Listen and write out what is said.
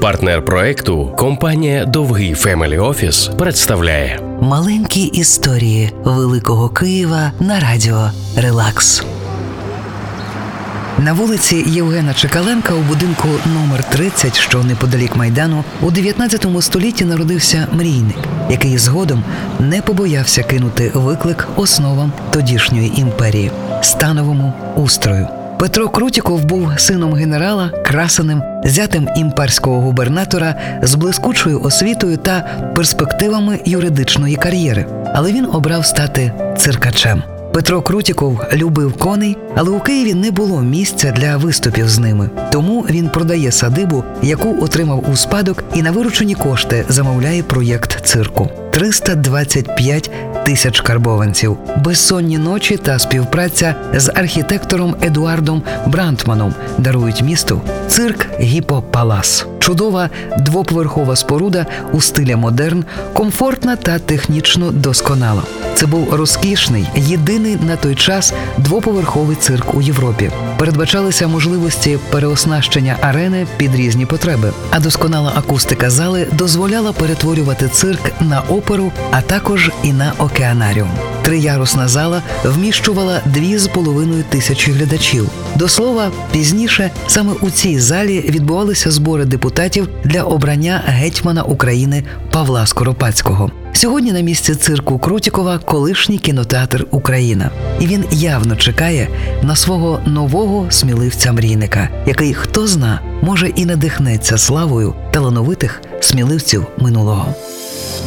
Партнер проекту компанія Довгий Family Office представляє Маленькі історії Великого Києва на радіо Релакс. На вулиці Євгена Чикаленка у будинку номер 13, що неподалік майдану, у 19 столітті народився мрійник, який згодом не побоявся кинути виклик основам тодішньої імперії становому устрою. Петро Крутіков був сином генерала, красенем, зятем імперського губернатора з блискучою освітою та перспективами юридичної кар'єри, але він обрав стати циркачем. Петро Крутіков любив коней, але у Києві не було місця для виступів з ними. Тому він продає садибу, яку отримав у спадок, і на виручені кошти замовляє проєкт цирку. 325 тисяч карбованців, безсонні ночі та співпраця з архітектором Едуардом Брантманом дарують місту цирк Гіпопалас. Чудова двоповерхова споруда у стилі модерн, комфортна та технічно досконала. Це був розкішний, єдиний на той час двоповерховий цирк у Європі. Передбачалися можливості переоснащення арени під різні потреби, а досконала акустика зали дозволяла перетворювати цирк на оперу, а також і на океанаріум. Триярусна зала вміщувала дві з половиною тисячі глядачів. До слова, пізніше саме у цій залі відбувалися збори депутатів для обрання гетьмана України Павла Скоропадського. Сьогодні на місці цирку Крутікова колишній кінотеатр Україна, і він явно чекає на свого нового сміливця мрійника, який хто зна, може і надихнеться славою талановитих сміливців минулого.